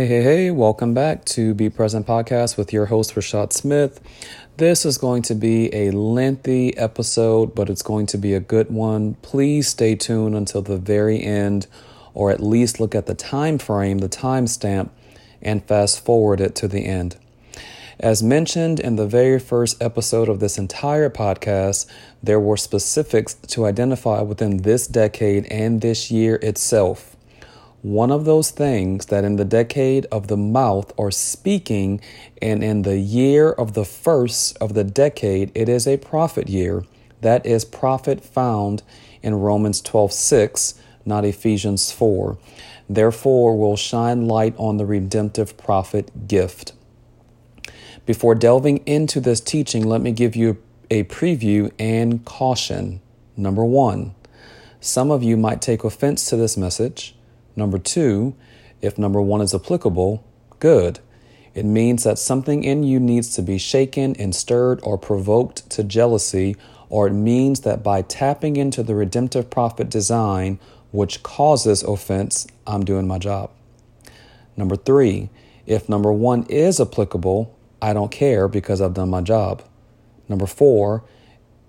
Hey, hey, hey, welcome back to Be Present Podcast with your host, Rashad Smith. This is going to be a lengthy episode, but it's going to be a good one. Please stay tuned until the very end, or at least look at the time frame, the timestamp, and fast forward it to the end. As mentioned in the very first episode of this entire podcast, there were specifics to identify within this decade and this year itself. One of those things that in the decade of the mouth or speaking, and in the year of the first of the decade, it is a prophet year. That is prophet found in Romans 12 6, not Ephesians 4. Therefore, will shine light on the redemptive prophet gift. Before delving into this teaching, let me give you a preview and caution. Number one, some of you might take offense to this message. Number two, if number one is applicable, good. It means that something in you needs to be shaken and stirred or provoked to jealousy, or it means that by tapping into the redemptive prophet design, which causes offense, I'm doing my job. Number three, if number one is applicable, I don't care because I've done my job. Number four,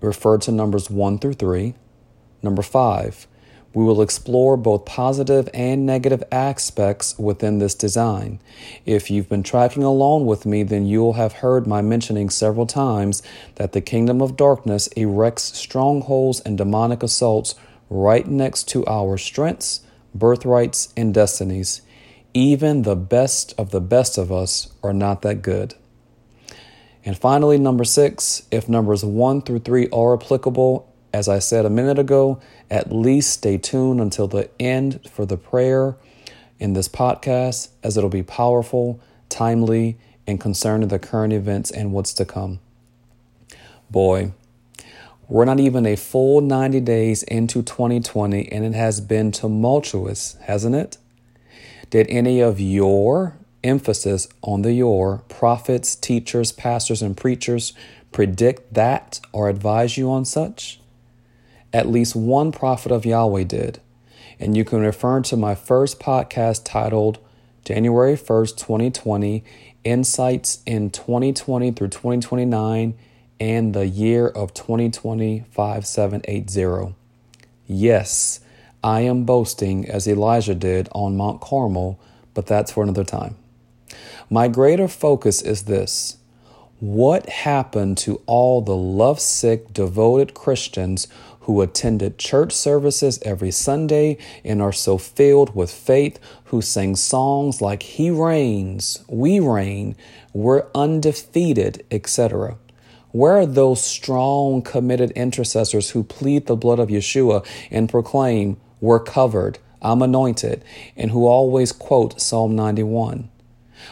refer to numbers one through three. Number five, we will explore both positive and negative aspects within this design. If you've been tracking along with me, then you'll have heard my mentioning several times that the kingdom of darkness erects strongholds and demonic assaults right next to our strengths, birthrights, and destinies. Even the best of the best of us are not that good. And finally, number six, if numbers one through three are applicable, as I said a minute ago, at least stay tuned until the end for the prayer in this podcast, as it'll be powerful, timely, and concerning the current events and what's to come. Boy, we're not even a full 90 days into 2020, and it has been tumultuous, hasn't it? Did any of your emphasis on the your prophets, teachers, pastors, and preachers predict that or advise you on such? At least one prophet of Yahweh did. And you can refer to my first podcast titled January 1st, 2020 Insights in 2020 through 2029 and the year of 2020 5780. Yes, I am boasting as Elijah did on Mount Carmel, but that's for another time. My greater focus is this what happened to all the lovesick, devoted Christians who attended church services every Sunday and are so filled with faith, who sang songs like He reigns, We reign, We're undefeated, etc.? Where are those strong, committed intercessors who plead the blood of Yeshua and proclaim, We're covered, I'm anointed, and who always quote Psalm 91?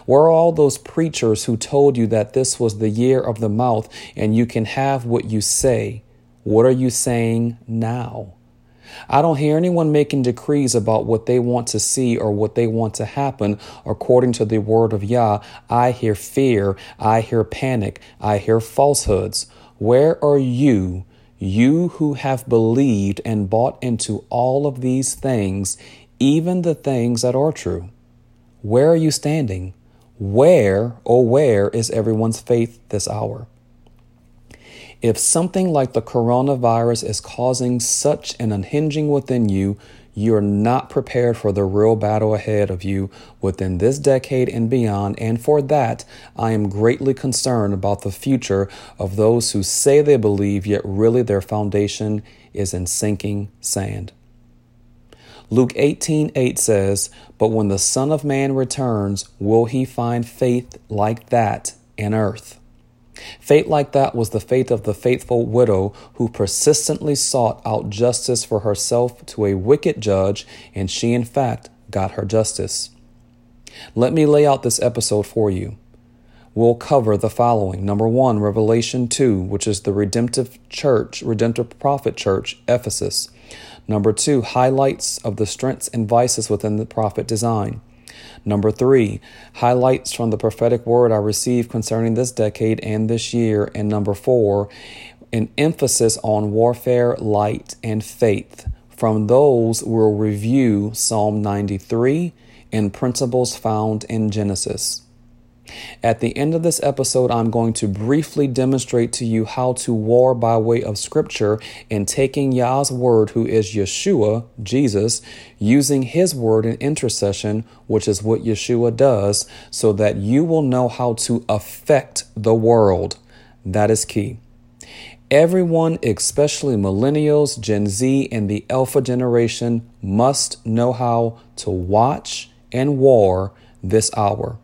Where are all those preachers who told you that this was the year of the mouth and you can have what you say? What are you saying now? I don't hear anyone making decrees about what they want to see or what they want to happen according to the word of Yah. I hear fear. I hear panic. I hear falsehoods. Where are you, you who have believed and bought into all of these things, even the things that are true? Where are you standing? Where, oh, where is everyone's faith this hour? If something like the coronavirus is causing such an unhinging within you, you're not prepared for the real battle ahead of you within this decade and beyond. And for that, I am greatly concerned about the future of those who say they believe, yet really their foundation is in sinking sand. Luke 18 8 says, But when the Son of Man returns, will he find faith like that in earth? Faith like that was the fate of the faithful widow who persistently sought out justice for herself to a wicked judge, and she, in fact, got her justice. Let me lay out this episode for you. We'll cover the following. Number one, Revelation 2, which is the redemptive church, redemptive prophet church, Ephesus. Number two, highlights of the strengths and vices within the prophet design. Number three, highlights from the prophetic word I received concerning this decade and this year. And number four, an emphasis on warfare, light, and faith. From those, we'll review Psalm 93 and principles found in Genesis. At the end of this episode, I'm going to briefly demonstrate to you how to war by way of scripture and taking Yah's word, who is Yeshua, Jesus, using his word in intercession, which is what Yeshua does, so that you will know how to affect the world. That is key. Everyone, especially millennials, Gen Z, and the Alpha generation, must know how to watch and war this hour.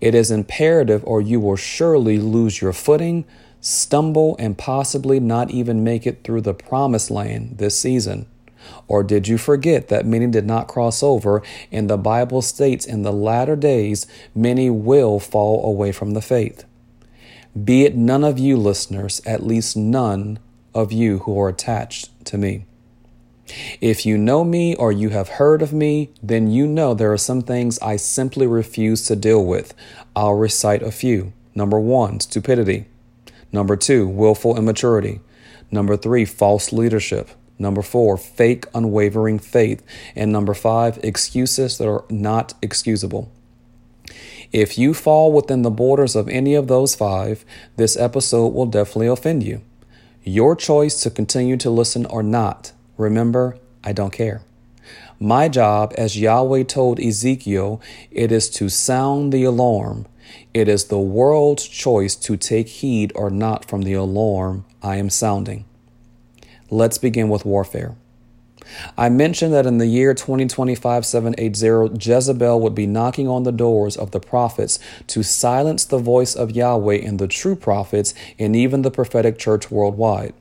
It is imperative, or you will surely lose your footing, stumble, and possibly not even make it through the promised land this season. Or did you forget that many did not cross over, and the Bible states in the latter days many will fall away from the faith? Be it none of you, listeners, at least none of you who are attached to me. If you know me or you have heard of me, then you know there are some things I simply refuse to deal with. I'll recite a few. Number one, stupidity. Number two, willful immaturity. Number three, false leadership. Number four, fake unwavering faith. And number five, excuses that are not excusable. If you fall within the borders of any of those five, this episode will definitely offend you. Your choice to continue to listen or not. Remember, I don't care. My job, as Yahweh told Ezekiel, it is to sound the alarm. It is the world's choice to take heed or not from the alarm I am sounding. Let's begin with warfare. I mentioned that in the year 2025 780, Jezebel would be knocking on the doors of the prophets to silence the voice of Yahweh and the true prophets and even the prophetic church worldwide.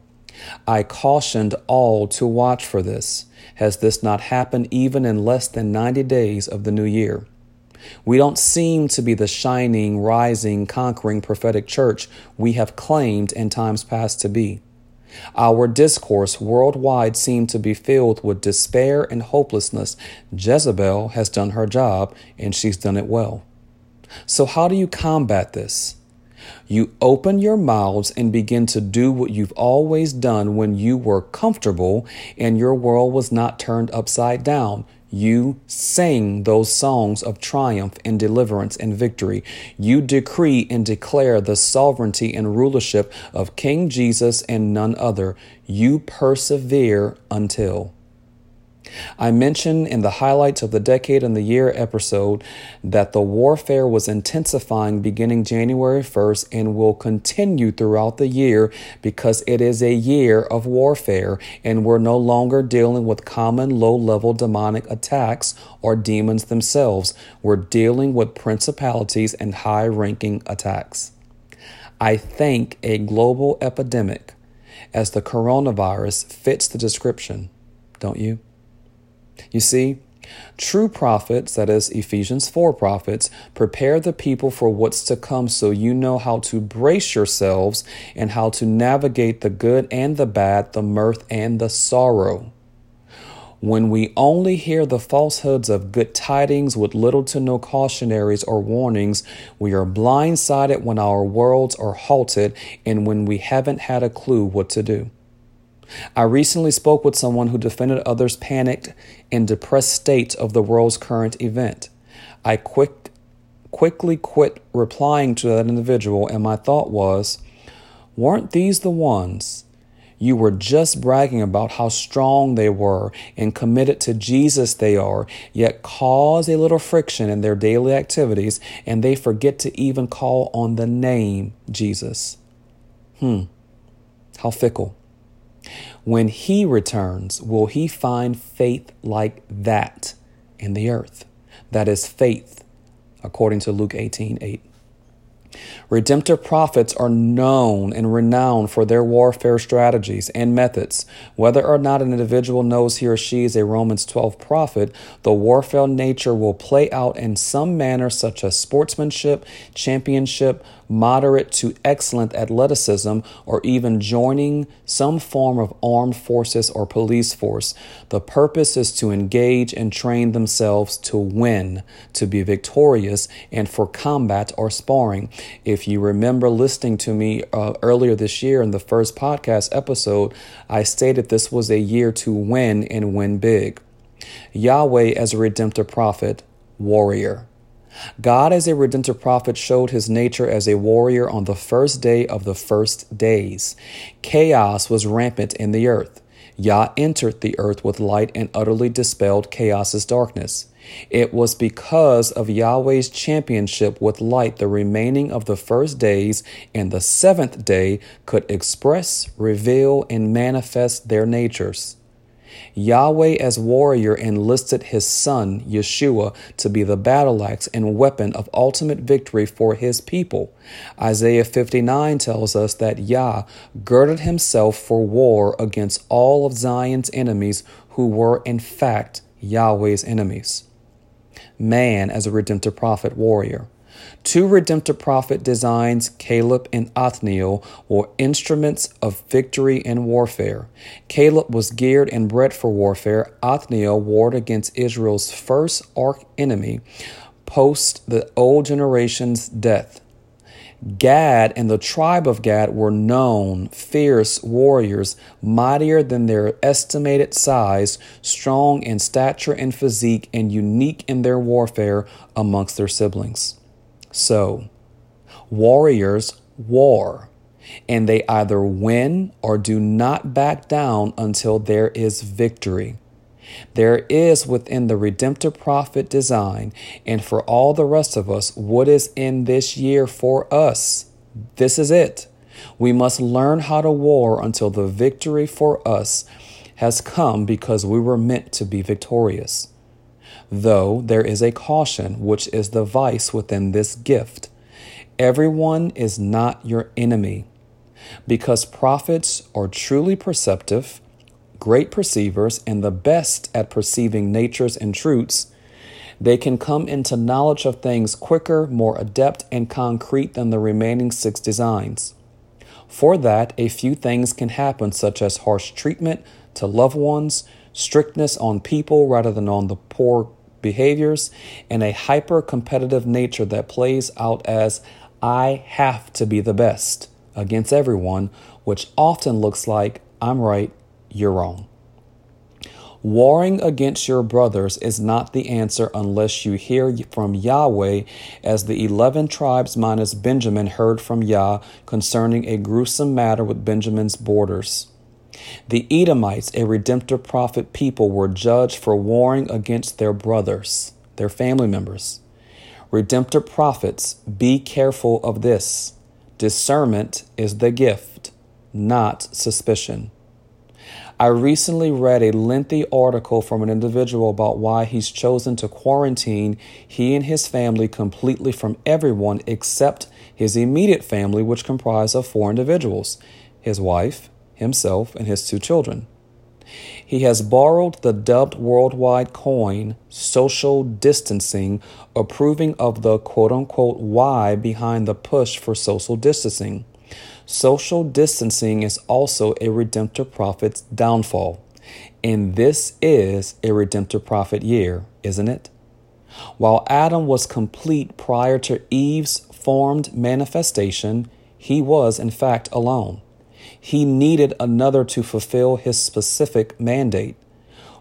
I cautioned all to watch for this. Has this not happened even in less than 90 days of the new year? We don't seem to be the shining, rising, conquering prophetic church we have claimed in times past to be. Our discourse worldwide seemed to be filled with despair and hopelessness. Jezebel has done her job, and she's done it well. So, how do you combat this? You open your mouths and begin to do what you've always done when you were comfortable and your world was not turned upside down. You sing those songs of triumph and deliverance and victory. You decree and declare the sovereignty and rulership of King Jesus and none other. You persevere until. I mentioned in the highlights of the decade and the year episode that the warfare was intensifying beginning January 1st and will continue throughout the year because it is a year of warfare and we're no longer dealing with common low level demonic attacks or demons themselves. We're dealing with principalities and high ranking attacks. I think a global epidemic as the coronavirus fits the description, don't you? You see, True prophets, that is Ephesians 4 prophets, prepare the people for what's to come so you know how to brace yourselves and how to navigate the good and the bad, the mirth and the sorrow. When we only hear the falsehoods of good tidings with little to no cautionaries or warnings, we are blindsided when our worlds are halted and when we haven't had a clue what to do. I recently spoke with someone who defended others' panicked and depressed state of the world's current event. I quick, quickly quit replying to that individual, and my thought was, weren't these the ones you were just bragging about how strong they were and committed to Jesus they are, yet cause a little friction in their daily activities and they forget to even call on the name Jesus? Hmm, how fickle. When he returns, will he find faith like that in the earth? That is faith, according to Luke 18 8. Redemptive prophets are known and renowned for their warfare strategies and methods. Whether or not an individual knows he or she is a Romans 12 prophet, the warfare nature will play out in some manner, such as sportsmanship, championship, moderate to excellent athleticism, or even joining some form of armed forces or police force. The purpose is to engage and train themselves to win, to be victorious, and for combat or sparring. If you remember listening to me uh, earlier this year in the first podcast episode, I stated this was a year to win and win big. Yahweh, as a redemptive prophet, warrior. God, as a redemptive prophet, showed his nature as a warrior on the first day of the first days. Chaos was rampant in the earth. Yah entered the earth with light and utterly dispelled chaos's darkness. It was because of Yahweh's championship with light the remaining of the first days and the seventh day could express, reveal, and manifest their natures. Yahweh, as warrior, enlisted his son, Yeshua, to be the battle axe and weapon of ultimate victory for his people. Isaiah 59 tells us that Yah girded himself for war against all of Zion's enemies, who were in fact Yahweh's enemies. Man as a redemptive prophet warrior. Two redemptive prophet designs, Caleb and Othniel, were instruments of victory in warfare. Caleb was geared and bred for warfare. Othniel warred against Israel's first arch enemy post the old generation's death. Gad and the tribe of Gad were known fierce warriors, mightier than their estimated size, strong in stature and physique, and unique in their warfare amongst their siblings. So, warriors war, and they either win or do not back down until there is victory. There is within the redemptive prophet design, and for all the rest of us, what is in this year for us. This is it. We must learn how to war until the victory for us has come because we were meant to be victorious though there is a caution, which is the vice within this gift. Everyone is not your enemy. Because prophets are truly perceptive, great perceivers, and the best at perceiving natures and truths, they can come into knowledge of things quicker, more adept, and concrete than the remaining six designs. For that, a few things can happen, such as harsh treatment to loved ones, strictness on people rather than on the poor behaviors, and a hyper competitive nature that plays out as I have to be the best against everyone, which often looks like I'm right, you're wrong. Warring against your brothers is not the answer unless you hear from Yahweh, as the eleven tribes minus Benjamin heard from Yah concerning a gruesome matter with Benjamin's borders. The Edomites, a redemptive prophet people, were judged for warring against their brothers, their family members. Redemptive prophets, be careful of this. Discernment is the gift, not suspicion. I recently read a lengthy article from an individual about why he's chosen to quarantine he and his family completely from everyone except his immediate family, which comprised of four individuals his wife, himself, and his two children. He has borrowed the dubbed worldwide coin social distancing, approving of the quote unquote why behind the push for social distancing. Social distancing is also a redemptive prophet's downfall. And this is a redemptive prophet year, isn't it? While Adam was complete prior to Eve's formed manifestation, he was in fact alone. He needed another to fulfill his specific mandate.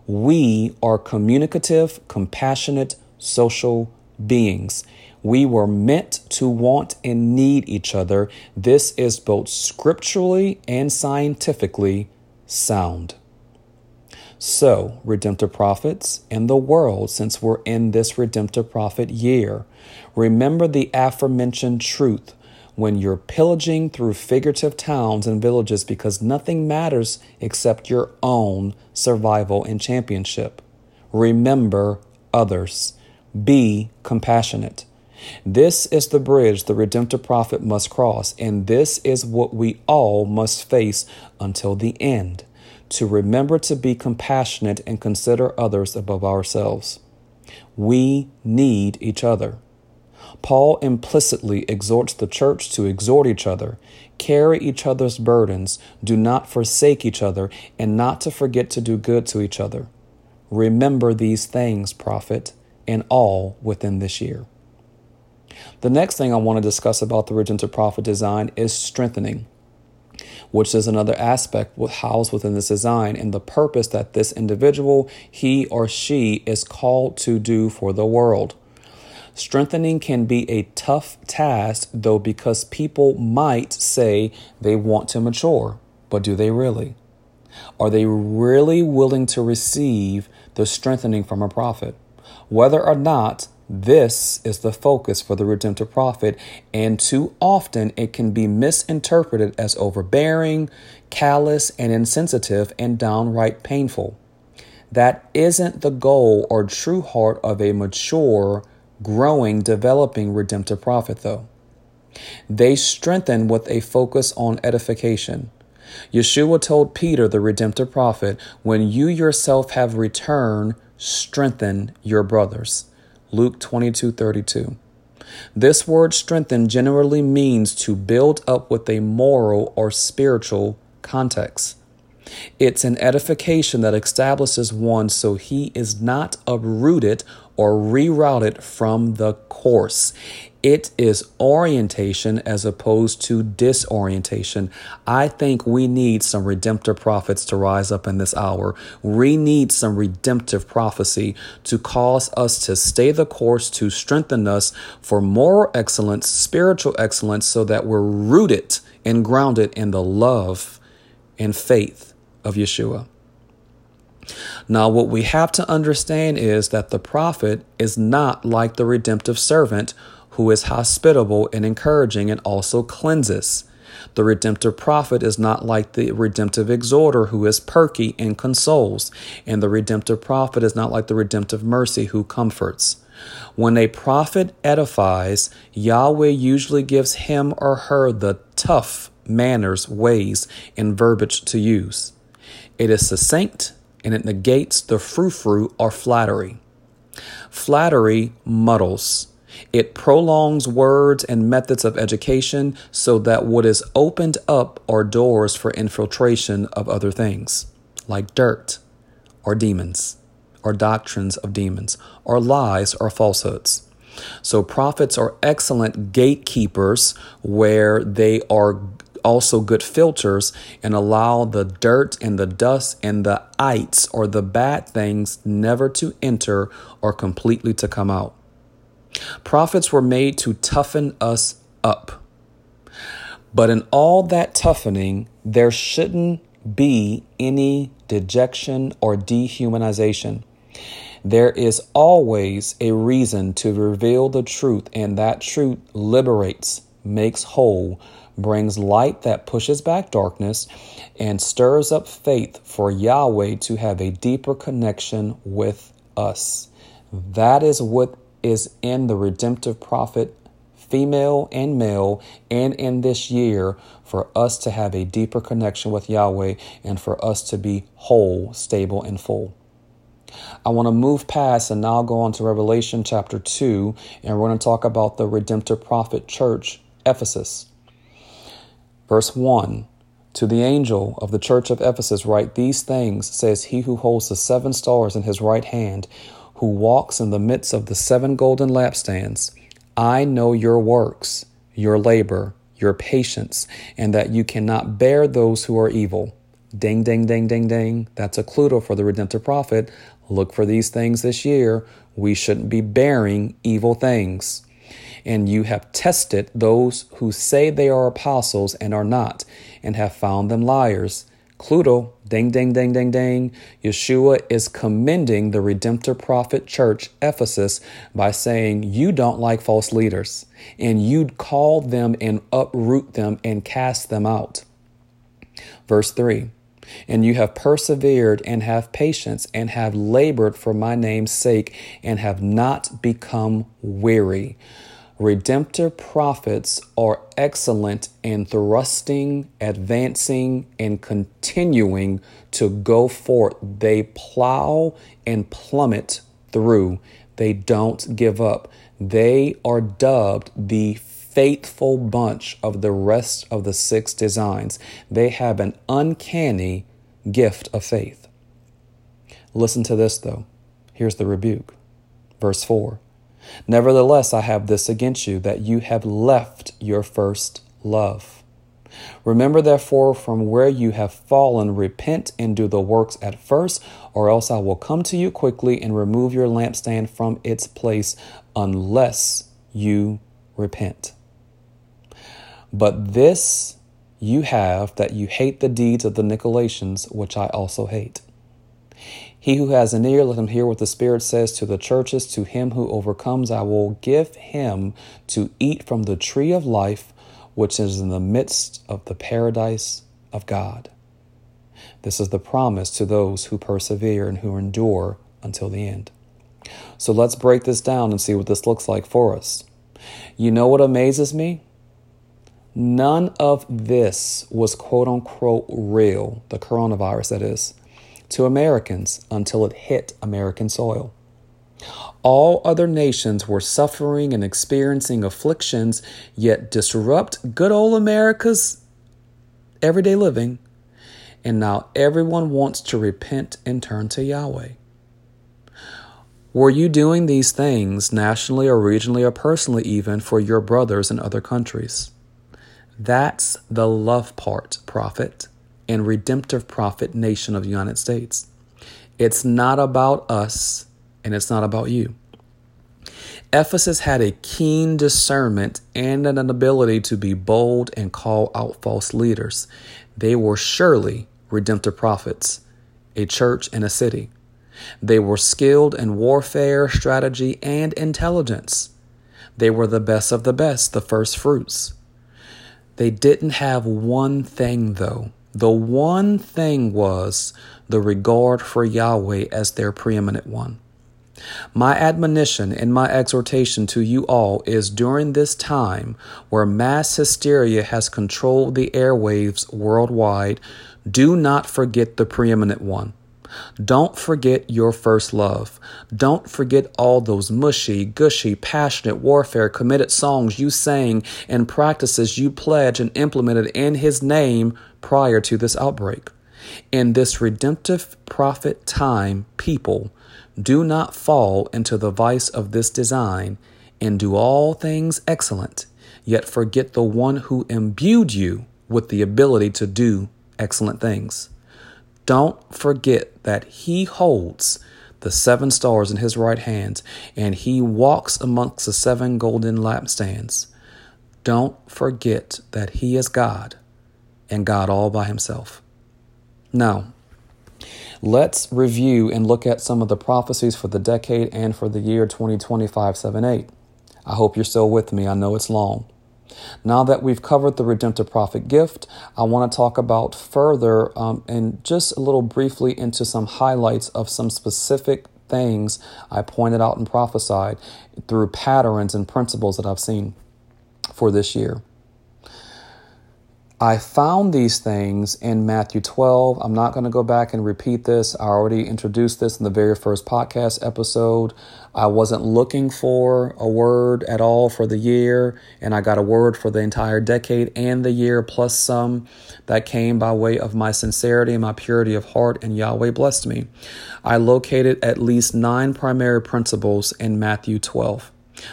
We are communicative, compassionate, social beings. We were meant to want and need each other. This is both scripturally and scientifically sound. So, redemptive prophets and the world, since we're in this redemptive prophet year, remember the aforementioned truth when you're pillaging through figurative towns and villages because nothing matters except your own survival and championship. Remember others. Be compassionate. This is the bridge the redemptive prophet must cross, and this is what we all must face until the end to remember to be compassionate and consider others above ourselves. We need each other. Paul implicitly exhorts the church to exhort each other, carry each other's burdens, do not forsake each other, and not to forget to do good to each other. Remember these things, prophet, and all within this year. The next thing I want to discuss about the Redemptive Prophet design is strengthening, which is another aspect housed within this design and the purpose that this individual, he or she, is called to do for the world. Strengthening can be a tough task, though, because people might say they want to mature, but do they really? Are they really willing to receive the strengthening from a prophet? Whether or not this is the focus for the redemptive prophet, and too often it can be misinterpreted as overbearing, callous, and insensitive, and downright painful. That isn't the goal or true heart of a mature, growing, developing redemptive prophet, though. They strengthen with a focus on edification. Yeshua told Peter, the redemptive prophet, When you yourself have returned, strengthen your brothers. Luke 22 32. This word strengthen generally means to build up with a moral or spiritual context. It's an edification that establishes one so he is not uprooted or rerouted from the course. It is orientation as opposed to disorientation. I think we need some redemptive prophets to rise up in this hour. We need some redemptive prophecy to cause us to stay the course, to strengthen us for moral excellence, spiritual excellence, so that we're rooted and grounded in the love and faith of Yeshua. Now, what we have to understand is that the prophet is not like the redemptive servant who is hospitable and encouraging and also cleanses. The redemptive prophet is not like the redemptive exhorter who is perky and consoles, and the redemptive prophet is not like the redemptive mercy who comforts. When a prophet edifies, Yahweh usually gives him or her the tough manners, ways, and verbiage to use. It is succinct and it negates the frou frou or flattery. Flattery muddles. It prolongs words and methods of education so that what is opened up are doors for infiltration of other things, like dirt or demons or doctrines of demons or lies or falsehoods. So, prophets are excellent gatekeepers where they are also good filters and allow the dirt and the dust and the ites or the bad things never to enter or completely to come out. Prophets were made to toughen us up. But in all that toughening, there shouldn't be any dejection or dehumanization. There is always a reason to reveal the truth, and that truth liberates, makes whole, brings light that pushes back darkness, and stirs up faith for Yahweh to have a deeper connection with us. That is what is in the redemptive prophet, female and male, and in this year for us to have a deeper connection with Yahweh and for us to be whole, stable, and full. I want to move past and now go on to Revelation chapter 2, and we're going to talk about the redemptive prophet church, Ephesus. Verse 1 To the angel of the church of Ephesus, write these things, says he who holds the seven stars in his right hand who walks in the midst of the seven golden lampstands, I know your works, your labor, your patience, and that you cannot bear those who are evil. Ding, ding, ding, ding, ding. That's a clue for the redemptive prophet. Look for these things this year. We shouldn't be bearing evil things and you have tested those who say they are apostles and are not, and have found them liars. Cludo, ding, ding, ding, ding, ding. Yeshua is commending the redemptive prophet church, Ephesus, by saying, You don't like false leaders, and you'd call them and uproot them and cast them out. Verse 3 And you have persevered and have patience and have labored for my name's sake and have not become weary. Redemptive prophets are excellent in thrusting, advancing, and continuing to go forth. They plow and plummet through. They don't give up. They are dubbed the faithful bunch of the rest of the six designs. They have an uncanny gift of faith. Listen to this, though. Here's the rebuke. Verse 4 Nevertheless, I have this against you, that you have left your first love. Remember therefore from where you have fallen, repent and do the works at first, or else I will come to you quickly and remove your lampstand from its place, unless you repent. But this you have that you hate the deeds of the Nicolaitans, which I also hate. He who has an ear, let him hear what the Spirit says to the churches. To him who overcomes, I will give him to eat from the tree of life, which is in the midst of the paradise of God. This is the promise to those who persevere and who endure until the end. So let's break this down and see what this looks like for us. You know what amazes me? None of this was quote unquote real, the coronavirus that is, to Americans until it hit American soil. All other nations were suffering and experiencing afflictions, yet disrupt good old America's everyday living. And now everyone wants to repent and turn to Yahweh. Were you doing these things nationally or regionally or personally, even for your brothers in other countries? That's the love part prophet and redemptive prophet nation of the United States. It's not about us and it's not about you. Ephesus had a keen discernment and an ability to be bold and call out false leaders. They were surely redemptive prophets, a church and a city. They were skilled in warfare, strategy, and intelligence. They were the best of the best, the first fruits. They didn't have one thing, though. The one thing was the regard for Yahweh as their preeminent one. My admonition and my exhortation to you all is during this time where mass hysteria has controlled the airwaves worldwide, do not forget the preeminent one. Don't forget your first love. Don't forget all those mushy, gushy, passionate, warfare committed songs you sang and practices you pledged and implemented in His name prior to this outbreak. In this redemptive prophet time, people, do not fall into the vice of this design and do all things excellent, yet forget the one who imbued you with the ability to do excellent things. Don't forget that he holds the seven stars in his right hand and he walks amongst the seven golden lampstands. Don't forget that he is God and God all by himself. Now, let's review and look at some of the prophecies for the decade and for the year 2025 7 8. I hope you're still with me. I know it's long. Now that we've covered the redemptive prophet gift, I want to talk about further um, and just a little briefly into some highlights of some specific things I pointed out and prophesied through patterns and principles that I've seen for this year. I found these things in Matthew 12. I'm not going to go back and repeat this. I already introduced this in the very first podcast episode. I wasn't looking for a word at all for the year, and I got a word for the entire decade and the year, plus some that came by way of my sincerity and my purity of heart, and Yahweh blessed me. I located at least nine primary principles in Matthew 12.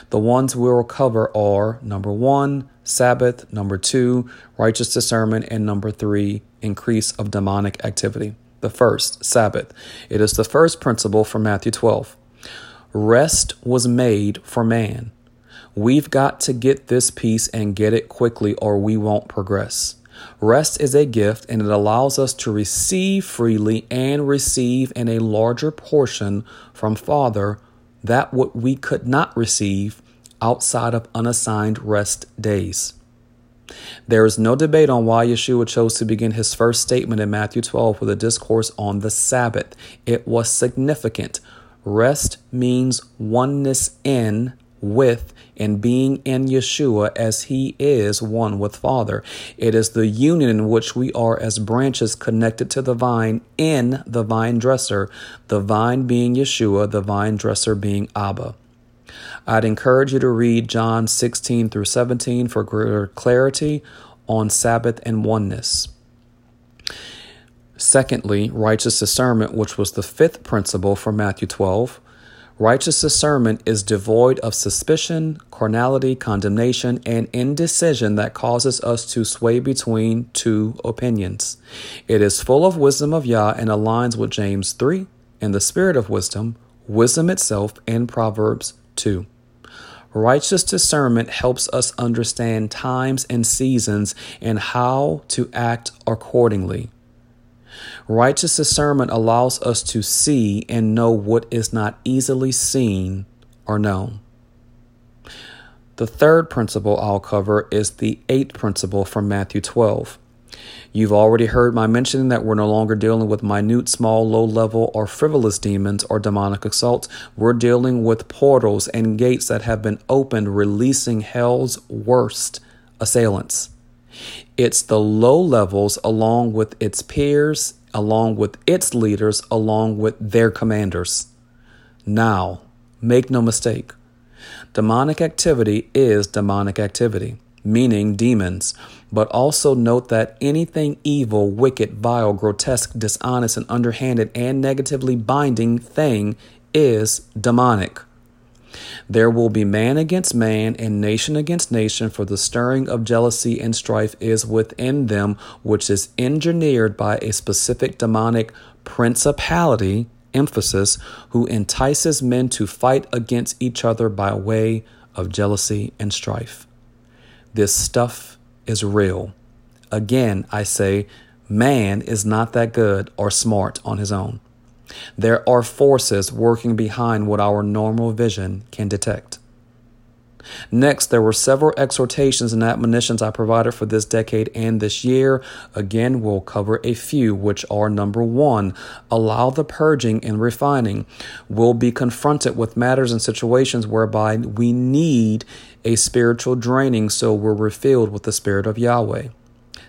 The ones we will cover are number one, Sabbath, number two, righteous discernment, and number three, increase of demonic activity. The first, Sabbath. It is the first principle from Matthew 12. Rest was made for man. We've got to get this piece and get it quickly, or we won't progress. Rest is a gift and it allows us to receive freely and receive in a larger portion from Father that what we could not receive outside of unassigned rest days. There is no debate on why Yeshua chose to begin his first statement in Matthew 12 with a discourse on the Sabbath. It was significant. Rest means oneness in with and being in Yeshua as he is one with Father. It is the union in which we are as branches connected to the vine in the vine dresser, the vine being Yeshua, the vine dresser being Abba. I'd encourage you to read John 16 through 17 for greater clarity on Sabbath and oneness. Secondly, righteous discernment, which was the fifth principle from Matthew 12. Righteous discernment is devoid of suspicion, carnality, condemnation, and indecision that causes us to sway between two opinions. It is full of wisdom of Yah and aligns with James 3 and the spirit of wisdom, wisdom itself, and Proverbs 2. Righteous discernment helps us understand times and seasons and how to act accordingly. Righteous discernment allows us to see and know what is not easily seen or known. The third principle I'll cover is the eighth principle from Matthew 12. You've already heard my mentioning that we're no longer dealing with minute, small, low level, or frivolous demons or demonic assaults. We're dealing with portals and gates that have been opened, releasing hell's worst assailants. It's the low levels, along with its peers, along with its leaders, along with their commanders. Now, make no mistake, demonic activity is demonic activity, meaning demons. But also note that anything evil, wicked, vile, grotesque, dishonest, and underhanded and negatively binding thing is demonic. There will be man against man and nation against nation, for the stirring of jealousy and strife is within them, which is engineered by a specific demonic principality, emphasis, who entices men to fight against each other by way of jealousy and strife. This stuff is real. Again, I say, man is not that good or smart on his own. There are forces working behind what our normal vision can detect. Next, there were several exhortations and admonitions I provided for this decade and this year. Again, we'll cover a few, which are number one, allow the purging and refining. We'll be confronted with matters and situations whereby we need a spiritual draining so we're refilled with the Spirit of Yahweh.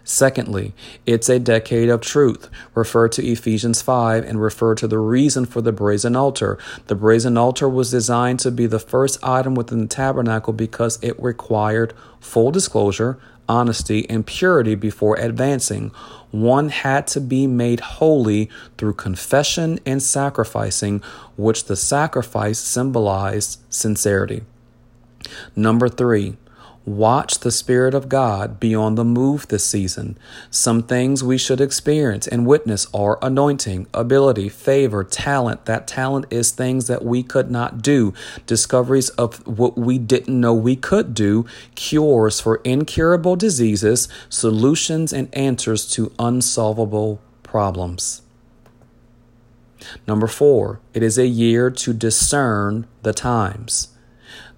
Secondly, it's a decade of truth. Refer to Ephesians 5 and refer to the reason for the brazen altar. The brazen altar was designed to be the first item within the tabernacle because it required full disclosure, honesty, and purity before advancing. One had to be made holy through confession and sacrificing, which the sacrifice symbolized sincerity. Number three, Watch the Spirit of God be on the move this season. Some things we should experience and witness are anointing, ability, favor, talent. That talent is things that we could not do, discoveries of what we didn't know we could do, cures for incurable diseases, solutions and answers to unsolvable problems. Number four, it is a year to discern the times.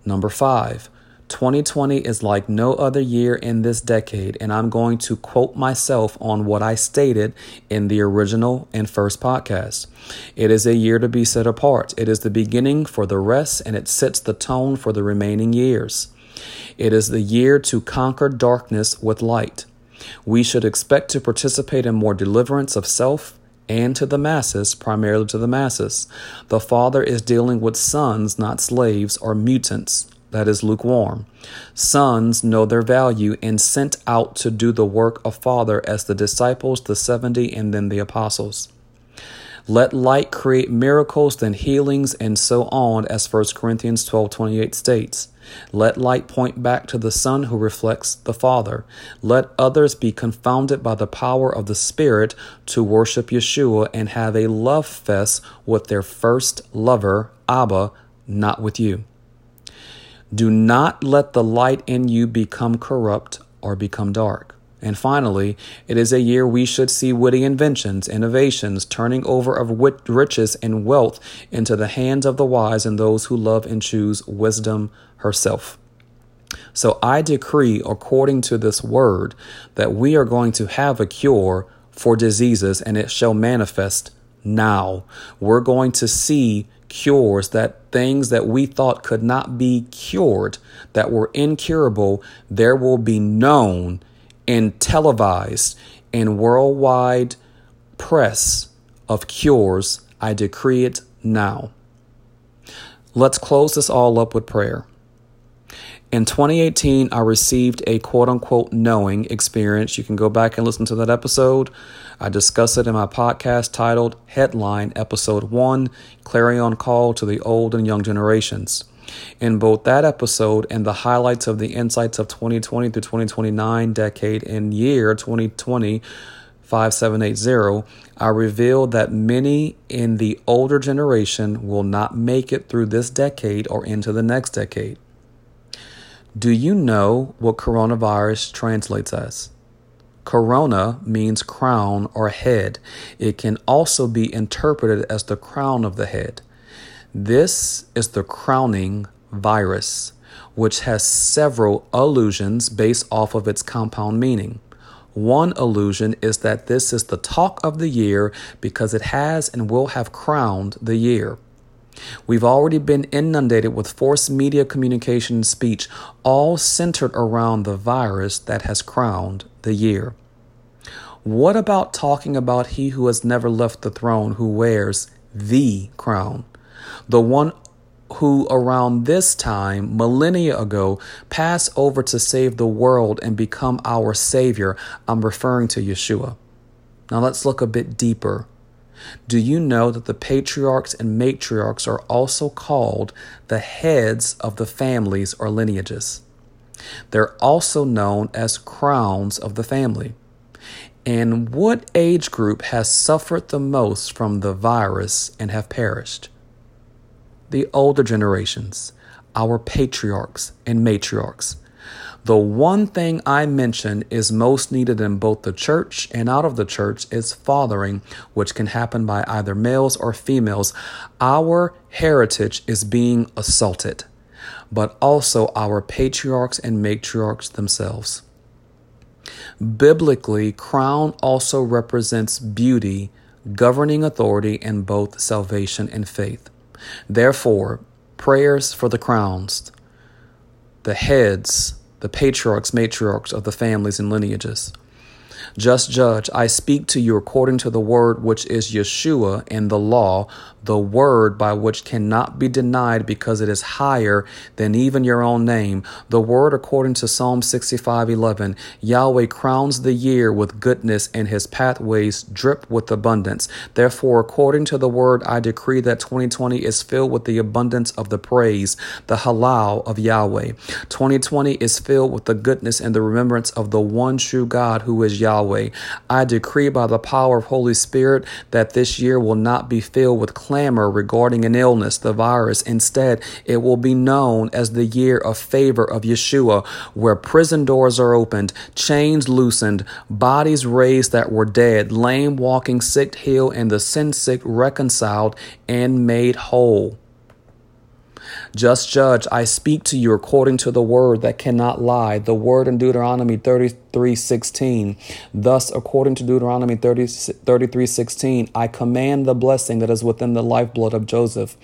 Number five, 2020 is like no other year in this decade, and I'm going to quote myself on what I stated in the original and first podcast. It is a year to be set apart. It is the beginning for the rest, and it sets the tone for the remaining years. It is the year to conquer darkness with light. We should expect to participate in more deliverance of self and to the masses, primarily to the masses. The Father is dealing with sons, not slaves or mutants that is lukewarm. Sons know their value and sent out to do the work of Father as the disciples, the 70, and then the apostles. Let light create miracles, then healings, and so on, as 1 Corinthians 12 28 states. Let light point back to the Son who reflects the Father. Let others be confounded by the power of the Spirit to worship Yeshua and have a love fest with their first lover, Abba, not with you. Do not let the light in you become corrupt or become dark. And finally, it is a year we should see witty inventions, innovations, turning over of wit- riches and wealth into the hands of the wise and those who love and choose wisdom herself. So I decree, according to this word, that we are going to have a cure for diseases and it shall manifest now. We're going to see cures, that things that we thought could not be cured, that were incurable, there will be known and televised in worldwide press of cures. I decree it now. Let's close this all up with prayer. In 2018, I received a quote unquote knowing experience. You can go back and listen to that episode. I discuss it in my podcast titled Headline Episode 1 Clarion Call to the Old and Young Generations. In both that episode and the highlights of the insights of 2020 through 2029 decade and year 2020 5780, I revealed that many in the older generation will not make it through this decade or into the next decade. Do you know what coronavirus translates as? Corona means crown or head. It can also be interpreted as the crown of the head. This is the crowning virus, which has several allusions based off of its compound meaning. One allusion is that this is the talk of the year because it has and will have crowned the year. We've already been inundated with forced media communication and speech, all centered around the virus that has crowned the year. What about talking about he who has never left the throne, who wears the crown? The one who around this time, millennia ago, passed over to save the world and become our Savior. I'm referring to Yeshua. Now let's look a bit deeper do you know that the patriarchs and matriarchs are also called the heads of the families or lineages? They're also known as crowns of the family. And what age group has suffered the most from the virus and have perished? The older generations, our patriarchs and matriarchs. The one thing I mention is most needed in both the church and out of the church is fathering, which can happen by either males or females. Our heritage is being assaulted, but also our patriarchs and matriarchs themselves. Biblically, crown also represents beauty, governing authority in both salvation and faith. Therefore, prayers for the crowns, the heads, the patriarchs, matriarchs of the families and lineages. Just judge, I speak to you according to the word which is Yeshua in the law, the word by which cannot be denied because it is higher than even your own name. The word according to Psalm 65:11, Yahweh crowns the year with goodness and his pathways drip with abundance. Therefore, according to the word, I decree that 2020 is filled with the abundance of the praise, the halal of Yahweh. 2020 is filled with the goodness and the remembrance of the one true God who is Yahweh. I decree by the power of Holy Spirit that this year will not be filled with clamor regarding an illness, the virus. Instead, it will be known as the year of favor of Yeshua, where prison doors are opened, chains loosened, bodies raised that were dead, lame walking, sick healed, and the sin sick reconciled and made whole. Just judge, I speak to you according to the word that cannot lie, the word in Deuteronomy 33 16. Thus, according to Deuteronomy 30, 33 16, I command the blessing that is within the lifeblood of Joseph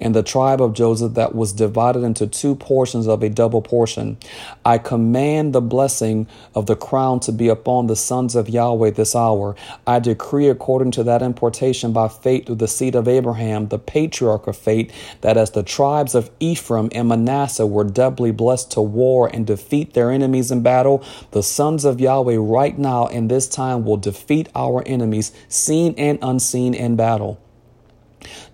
and the tribe of Joseph that was divided into two portions of a double portion. I command the blessing of the crown to be upon the sons of Yahweh this hour. I decree according to that impartation by faith through the seed of Abraham, the patriarch of faith, that as the tribes of of Ephraim and Manasseh were doubly blessed to war and defeat their enemies in battle, the sons of Yahweh right now in this time will defeat our enemies, seen and unseen in battle.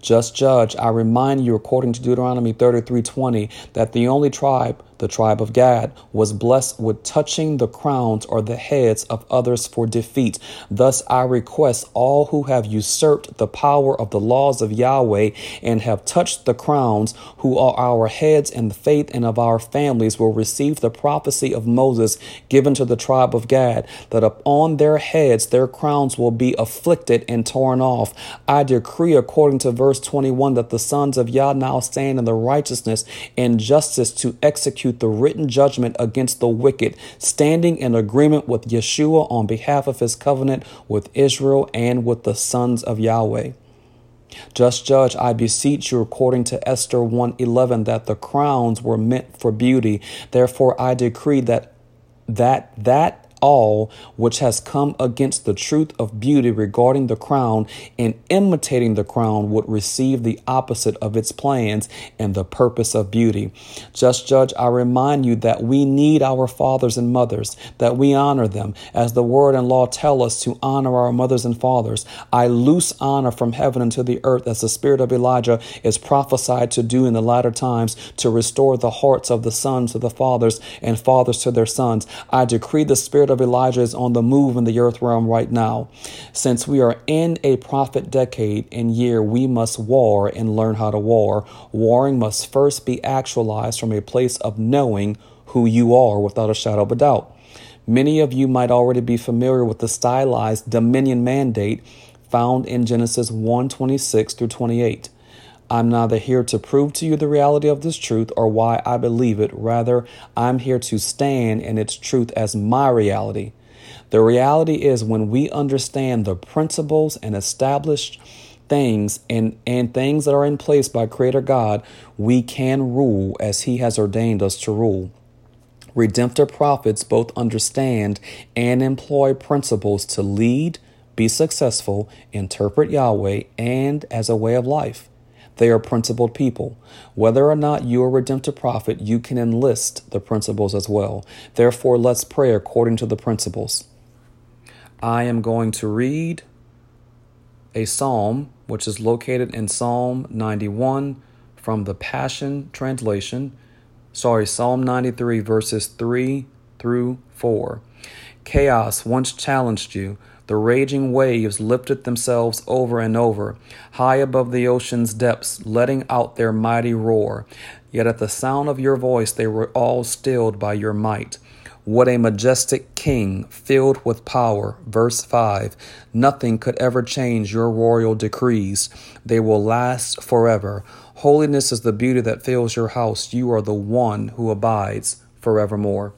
Just judge, I remind you according to Deuteronomy 33:20 that the only tribe the tribe of Gad, was blessed with touching the crowns or the heads of others for defeat. Thus I request all who have usurped the power of the laws of Yahweh and have touched the crowns, who are our heads in the faith and of our families, will receive the prophecy of Moses given to the tribe of Gad, that upon their heads their crowns will be afflicted and torn off. I decree according to verse 21 that the sons of Yah now stand in the righteousness and justice to execute execute the written judgment against the wicked, standing in agreement with Yeshua on behalf of his covenant with Israel and with the sons of Yahweh. Just judge, I beseech you, according to Esther 1:11, that the crowns were meant for beauty. Therefore, I decree that that that all which has come against the truth of beauty regarding the crown and imitating the crown would receive the opposite of its plans and the purpose of beauty. Just judge, I remind you that we need our fathers and mothers, that we honor them, as the word and law tell us to honor our mothers and fathers. I loose honor from heaven into the earth as the spirit of Elijah is prophesied to do in the latter times to restore the hearts of the sons to the fathers and fathers to their sons. I decree the spirit of Elijah is on the move in the earth realm right now. Since we are in a prophet decade and year, we must war and learn how to war. Warring must first be actualized from a place of knowing who you are without a shadow of a doubt. Many of you might already be familiar with the stylized dominion mandate found in Genesis 1 26 through 28. I'm neither here to prove to you the reality of this truth or why I believe it. Rather, I'm here to stand in its truth as my reality. The reality is when we understand the principles and established things and, and things that are in place by Creator God, we can rule as He has ordained us to rule. Redemptive prophets both understand and employ principles to lead, be successful, interpret Yahweh, and as a way of life. They are principled people. Whether or not you are a redemptive prophet, you can enlist the principles as well. Therefore, let's pray according to the principles. I am going to read a psalm, which is located in Psalm 91 from the Passion Translation. Sorry, Psalm 93, verses 3 through 4. Chaos once challenged you the raging waves lifted themselves over and over, high above the ocean's depths, letting out their mighty roar. Yet at the sound of your voice they were all stilled by your might. What a majestic king, filled with power. Verse 5 Nothing could ever change your royal decrees, they will last forever. Holiness is the beauty that fills your house. You are the one who abides forevermore.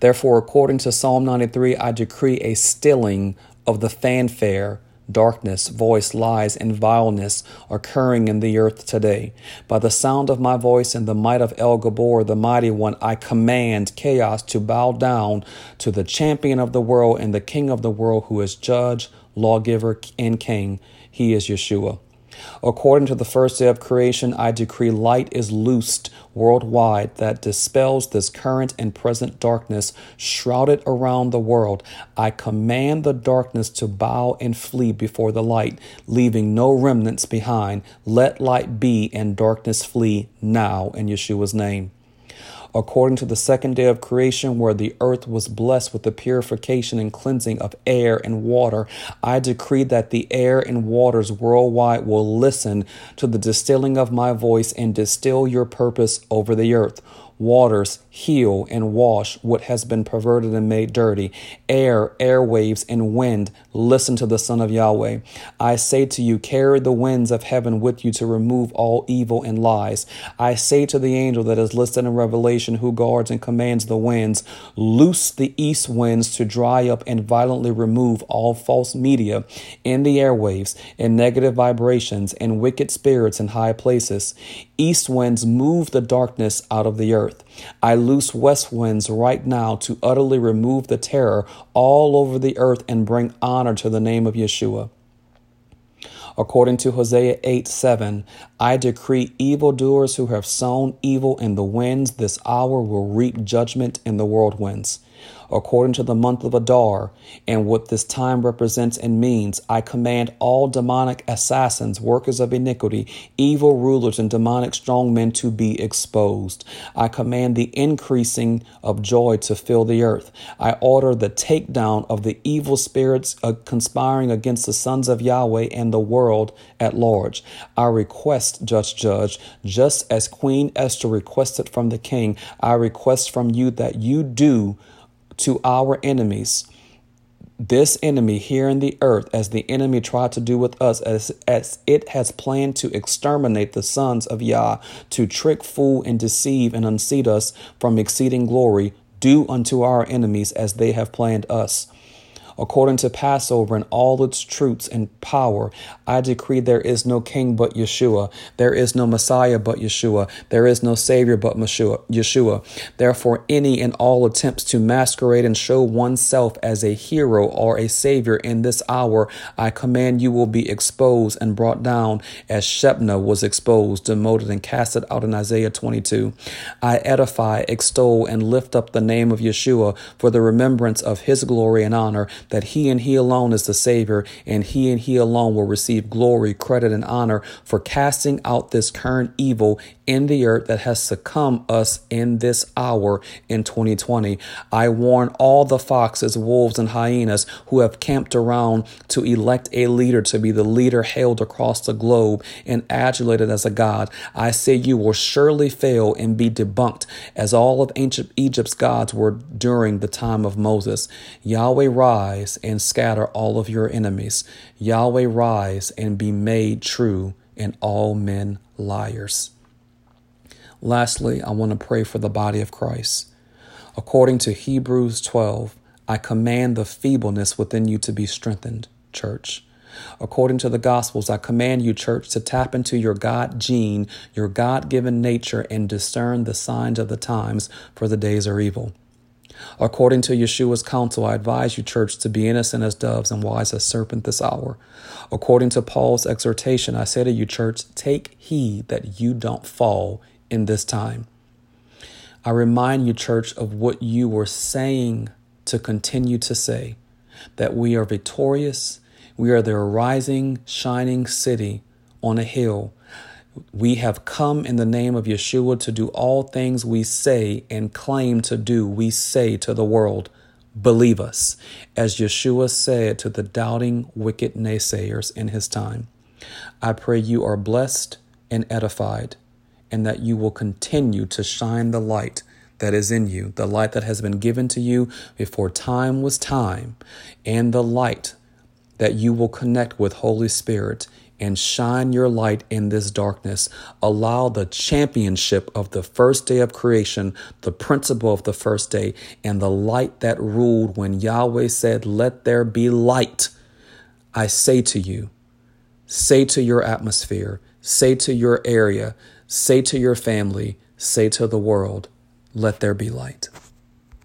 Therefore, according to Psalm 93, I decree a stilling of the fanfare, darkness, voice, lies, and vileness occurring in the earth today. By the sound of my voice and the might of El Gibbor, the mighty one, I command chaos to bow down to the champion of the world and the king of the world, who is judge, lawgiver, and king. He is Yeshua. According to the first day of creation, I decree light is loosed worldwide that dispels this current and present darkness shrouded around the world. I command the darkness to bow and flee before the light, leaving no remnants behind. Let light be and darkness flee now in Yeshua's name according to the second day of creation, where the earth was blessed with the purification and cleansing of air and water, I decree that the air and waters worldwide will listen to the distilling of my voice and distill your purpose over the earth waters heal and wash what has been perverted and made dirty. Air, airwaves, and wind, listen to the Son of Yahweh. I say to you, carry the winds of heaven with you to remove all evil and lies. I say to the angel that is listed in Revelation, who guards and commands the winds, loose the east winds to dry up and violently remove all false media in the airwaves and negative vibrations and wicked spirits in high places. East winds move the darkness out of the earth. I loose west winds right now to utterly remove the terror all over the earth and bring honor to the name of Yeshua. According to Hosea 8 7, I decree evildoers who have sown evil in the winds this hour will reap judgment in the whirlwinds according to the month of Adar, and what this time represents and means, I command all demonic assassins, workers of iniquity, evil rulers, and demonic strongmen to be exposed. I command the increasing of joy to fill the earth. I order the takedown of the evil spirits uh, conspiring against the sons of Yahweh and the world at large. I request, Judge Judge, just as Queen Esther requested from the king, I request from you that you do to our enemies. This enemy here in the earth, as the enemy tried to do with us, as, as it has planned to exterminate the sons of Yah, to trick, fool, and deceive and unseat us from exceeding glory, do unto our enemies as they have planned us. According to Passover and all its truths and power, I decree there is no king but Yeshua. There is no Messiah but Yeshua. There is no Savior but Yeshua. Therefore, any and all attempts to masquerade and show oneself as a hero or a Savior in this hour, I command you will be exposed and brought down as Shebna was exposed, demoted, and casted out in Isaiah 22. I edify, extol, and lift up the name of Yeshua for the remembrance of his glory and honor, that he and he alone is the Savior, and he and he alone will receive glory, credit, and honor for casting out this current evil in the earth that has succumbed us in this hour in 2020. I warn all the foxes, wolves, and hyenas who have camped around to elect a leader to be the leader hailed across the globe and adulated as a god. I say you will surely fail and be debunked as all of ancient Egypt's gods were during the time of Moses. Yahweh rise and scatter all of your enemies. Yahweh rise and be made true and all men liars. Lastly, I want to pray for the body of Christ. According to Hebrews 12, I command the feebleness within you to be strengthened, church. According to the Gospels, I command you, church, to tap into your God gene, your God given nature, and discern the signs of the times, for the days are evil. According to Yeshua's counsel, I advise you, church, to be innocent as doves and wise as serpent this hour. According to Paul's exhortation, I say to you, church, take heed that you don't fall in this time. I remind you, church, of what you were saying to continue to say that we are victorious, we are the rising, shining city on a hill. We have come in the name of Yeshua to do all things we say and claim to do, we say to the world. Believe us, as Yeshua said to the doubting, wicked naysayers in his time. I pray you are blessed and edified and that you will continue to shine the light that is in you, the light that has been given to you before time was time, and the light that you will connect with Holy Spirit and shine your light in this darkness. Allow the championship of the first day of creation, the principle of the first day, and the light that ruled when Yahweh said, Let there be light. I say to you, say to your atmosphere, say to your area, Say to your family, say to the world, let there be light.